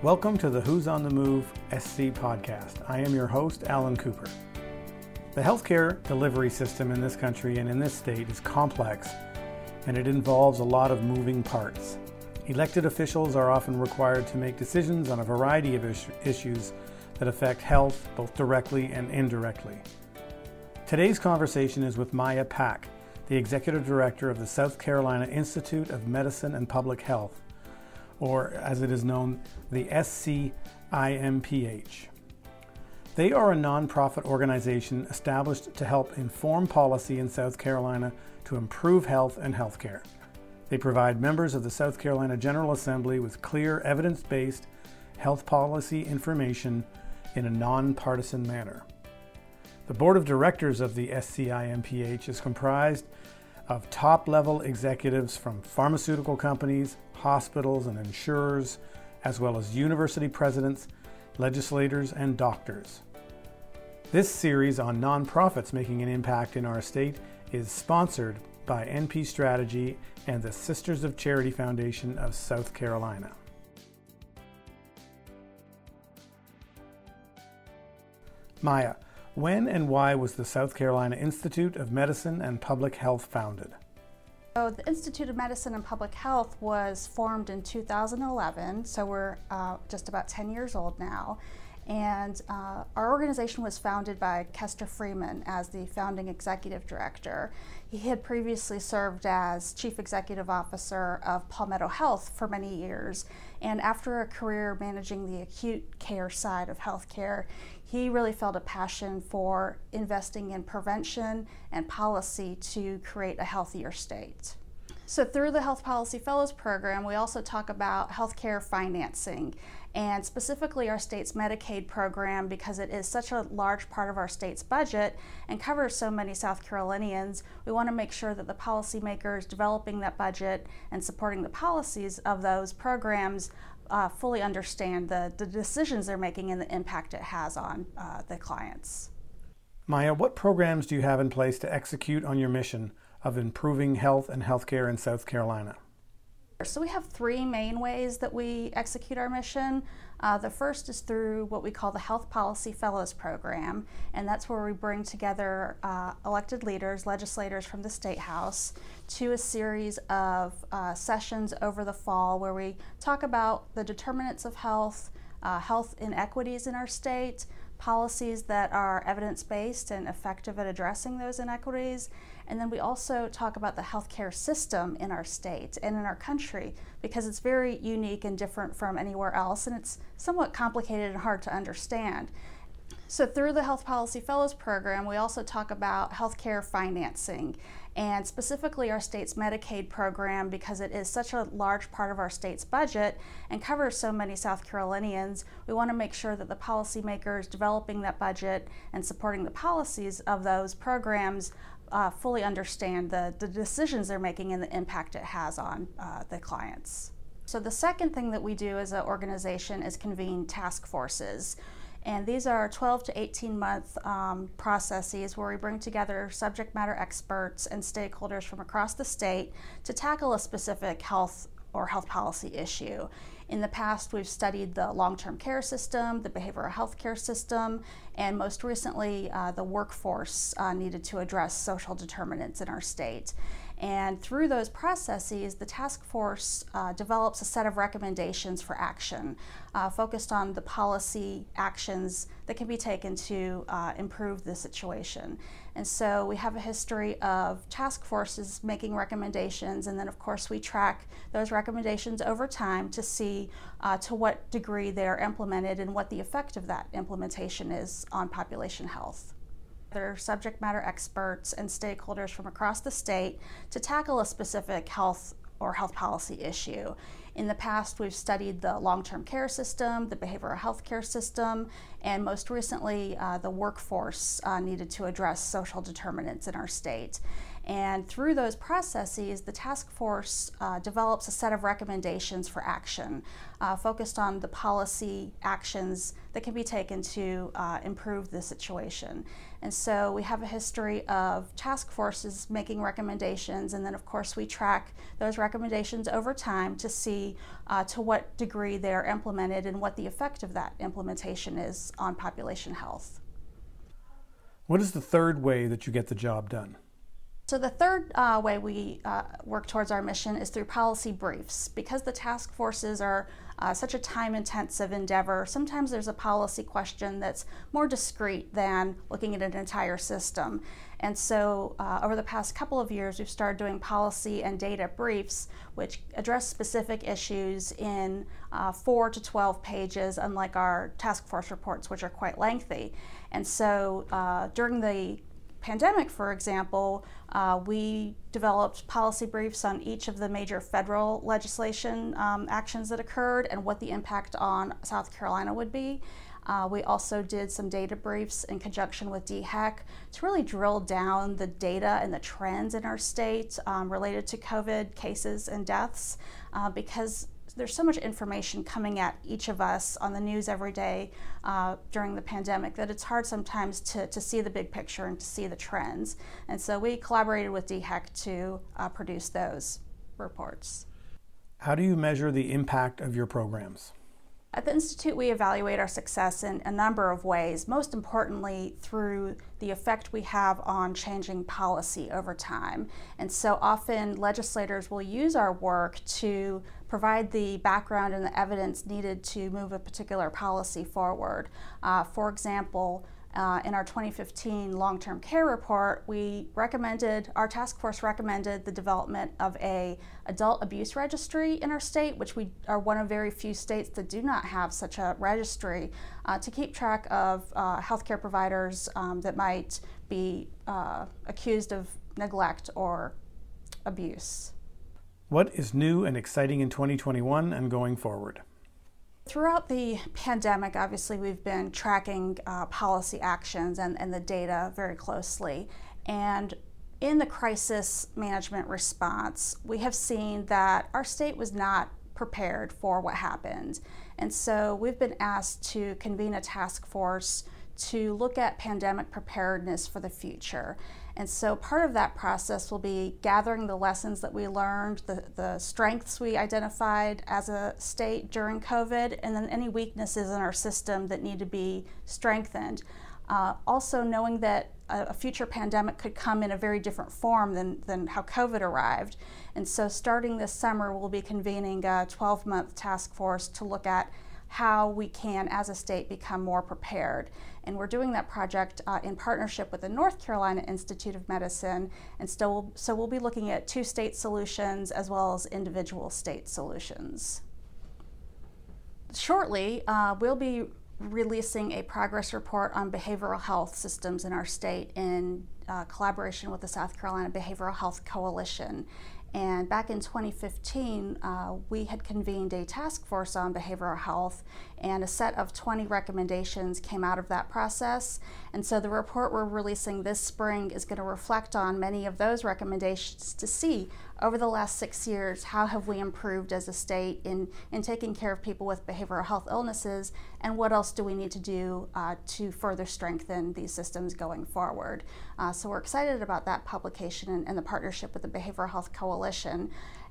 Welcome to the Who's on the Move SC podcast. I am your host, Alan Cooper. The healthcare delivery system in this country and in this state is complex and it involves a lot of moving parts. Elected officials are often required to make decisions on a variety of issues that affect health both directly and indirectly. Today's conversation is with Maya Pack, the Executive Director of the South Carolina Institute of Medicine and Public Health or as it is known, the SCIMPH. They are a nonprofit organization established to help inform policy in South Carolina to improve health and healthcare. They provide members of the South Carolina General Assembly with clear, evidence based health policy information in a nonpartisan manner. The board of directors of the SCIMPH is comprised of top level executives from pharmaceutical companies, hospitals, and insurers, as well as university presidents, legislators, and doctors. This series on nonprofits making an impact in our state is sponsored by NP Strategy and the Sisters of Charity Foundation of South Carolina. Maya, when and why was the South Carolina Institute of Medicine and Public Health founded? So the Institute of Medicine and Public Health was formed in 2011, so we're uh, just about 10 years old now. And uh, our organization was founded by Kester Freeman as the founding executive director. He had previously served as chief executive officer of Palmetto Health for many years. And after a career managing the acute care side of healthcare, he really felt a passion for investing in prevention and policy to create a healthier state. So, through the Health Policy Fellows Program, we also talk about healthcare financing and specifically our state's Medicaid program because it is such a large part of our state's budget and covers so many South Carolinians. We want to make sure that the policymakers developing that budget and supporting the policies of those programs uh, fully understand the, the decisions they're making and the impact it has on uh, the clients. Maya, what programs do you have in place to execute on your mission of improving health and healthcare in South Carolina? So we have three main ways that we execute our mission. Uh, the first is through what we call the Health Policy Fellows Program, and that's where we bring together uh, elected leaders, legislators from the State House, to a series of uh, sessions over the fall where we talk about the determinants of health, uh, health inequities in our state, policies that are evidence based and effective at addressing those inequities, and then we also talk about the healthcare system in our state and in our country because it's very unique and different from anywhere else and it's somewhat complicated and hard to understand. So, through the Health Policy Fellows Program, we also talk about healthcare financing and specifically our state's Medicaid program because it is such a large part of our state's budget and covers so many South Carolinians. We want to make sure that the policymakers developing that budget and supporting the policies of those programs uh, fully understand the, the decisions they're making and the impact it has on uh, the clients. So, the second thing that we do as an organization is convene task forces. And these are 12 to 18 month um, processes where we bring together subject matter experts and stakeholders from across the state to tackle a specific health or health policy issue. In the past, we've studied the long term care system, the behavioral health care system, and most recently, uh, the workforce uh, needed to address social determinants in our state. And through those processes, the task force uh, develops a set of recommendations for action uh, focused on the policy actions that can be taken to uh, improve the situation. And so we have a history of task forces making recommendations, and then, of course, we track those recommendations over time to see uh, to what degree they are implemented and what the effect of that implementation is on population health. There are subject matter experts and stakeholders from across the state to tackle a specific health or health policy issue. In the past, we've studied the long term care system, the behavioral health care system, and most recently, uh, the workforce uh, needed to address social determinants in our state. And through those processes, the task force uh, develops a set of recommendations for action uh, focused on the policy actions that can be taken to uh, improve the situation. And so we have a history of task forces making recommendations, and then, of course, we track those recommendations over time to see uh, to what degree they're implemented and what the effect of that implementation is on population health. What is the third way that you get the job done? So the third uh, way we uh, work towards our mission is through policy briefs. Because the task forces are uh, such a time-intensive endeavor, sometimes there's a policy question that's more discrete than looking at an entire system. And so uh, over the past couple of years, we've started doing policy and data briefs, which address specific issues in uh, 4 to 12 pages, unlike our task force reports, which are quite lengthy. And so uh, during the pandemic, for example, uh, we developed policy briefs on each of the major federal legislation um, actions that occurred and what the impact on South Carolina would be. Uh, we also did some data briefs in conjunction with DHEC to really drill down the data and the trends in our state um, related to COVID cases and deaths uh, because there's so much information coming at each of us on the news every day uh, during the pandemic that it's hard sometimes to, to see the big picture and to see the trends. And so we collaborated with DHEC to uh, produce those reports. How do you measure the impact of your programs? At the Institute, we evaluate our success in a number of ways, most importantly through the effect we have on changing policy over time. And so often legislators will use our work to provide the background and the evidence needed to move a particular policy forward. Uh, for example, uh, in our 2015 long-term care report, we recommended, our task force recommended the development of a adult abuse registry in our state, which we are one of very few states that do not have such a registry, uh, to keep track of uh, healthcare providers um, that might be uh, accused of neglect or abuse. What is new and exciting in 2021 and going forward? Throughout the pandemic, obviously, we've been tracking uh, policy actions and, and the data very closely. And in the crisis management response, we have seen that our state was not prepared for what happened. And so we've been asked to convene a task force to look at pandemic preparedness for the future. And so part of that process will be gathering the lessons that we learned, the, the strengths we identified as a state during COVID, and then any weaknesses in our system that need to be strengthened. Uh, also knowing that a, a, future pandemic could come in a very different form than, than how COVID arrived. And so starting this summer, we'll be convening a 12-month task force to look at how we can, as a state, become more prepared. And we're doing that project uh, in partnership with the North Carolina Institute of Medicine. And still, so we'll be looking at two state solutions as well as individual state solutions. Shortly, uh, we'll be releasing a progress report on behavioral health systems in our state in uh, collaboration with the South Carolina Behavioral Health Coalition. And back in 2015, uh, we had convened a task force on behavioral health, and a set of 20 recommendations came out of that process. And so the report we're releasing this spring is going to reflect on many of those recommendations to see over the last six years how have we improved as a state in, in taking care of people with behavioral health illnesses, and what else do we need to do uh, to further strengthen these systems going forward. Uh, so we're excited about that publication and, and the partnership with the Behavioral Health Coalition.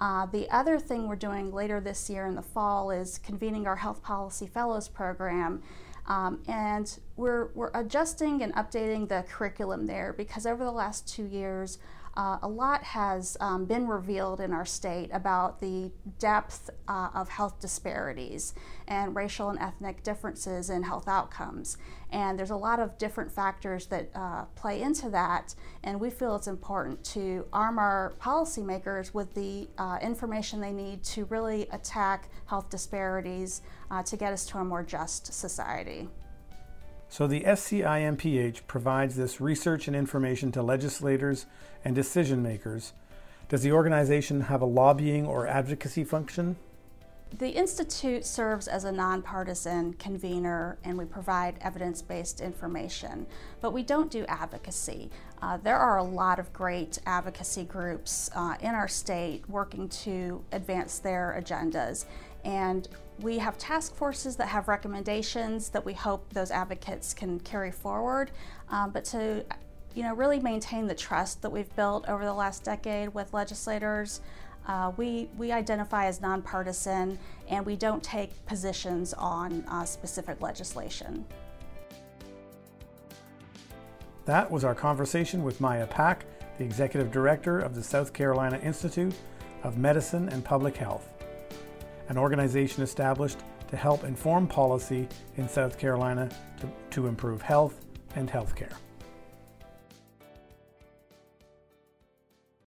Uh, the other thing we're doing later this year in the fall is convening our Health Policy Fellows program. Um, and we're, we're adjusting and updating the curriculum there because over the last two years, uh, a lot has um, been revealed in our state about the depth uh, of health disparities and racial and ethnic differences in health outcomes. And there's a lot of different factors that uh, play into that, and we feel it's important to arm our policymakers with the uh, information they need to really attack health disparities uh, to get us to a more just society. So the SCIMPH provides this research and information to legislators and decision makers. Does the organization have a lobbying or advocacy function? The Institute serves as a nonpartisan convener and we provide evidence based information, but we don't do advocacy. Uh, there are a lot of great advocacy groups uh, in our state working to advance their agendas, and we have task forces that have recommendations that we hope those advocates can carry forward. Um, but to you know, really maintain the trust that we've built over the last decade with legislators, uh, we, we identify as nonpartisan and we don't take positions on uh, specific legislation. That was our conversation with Maya Pack, the Executive Director of the South Carolina Institute of Medicine and Public Health, an organization established to help inform policy in South Carolina to, to improve health and healthcare.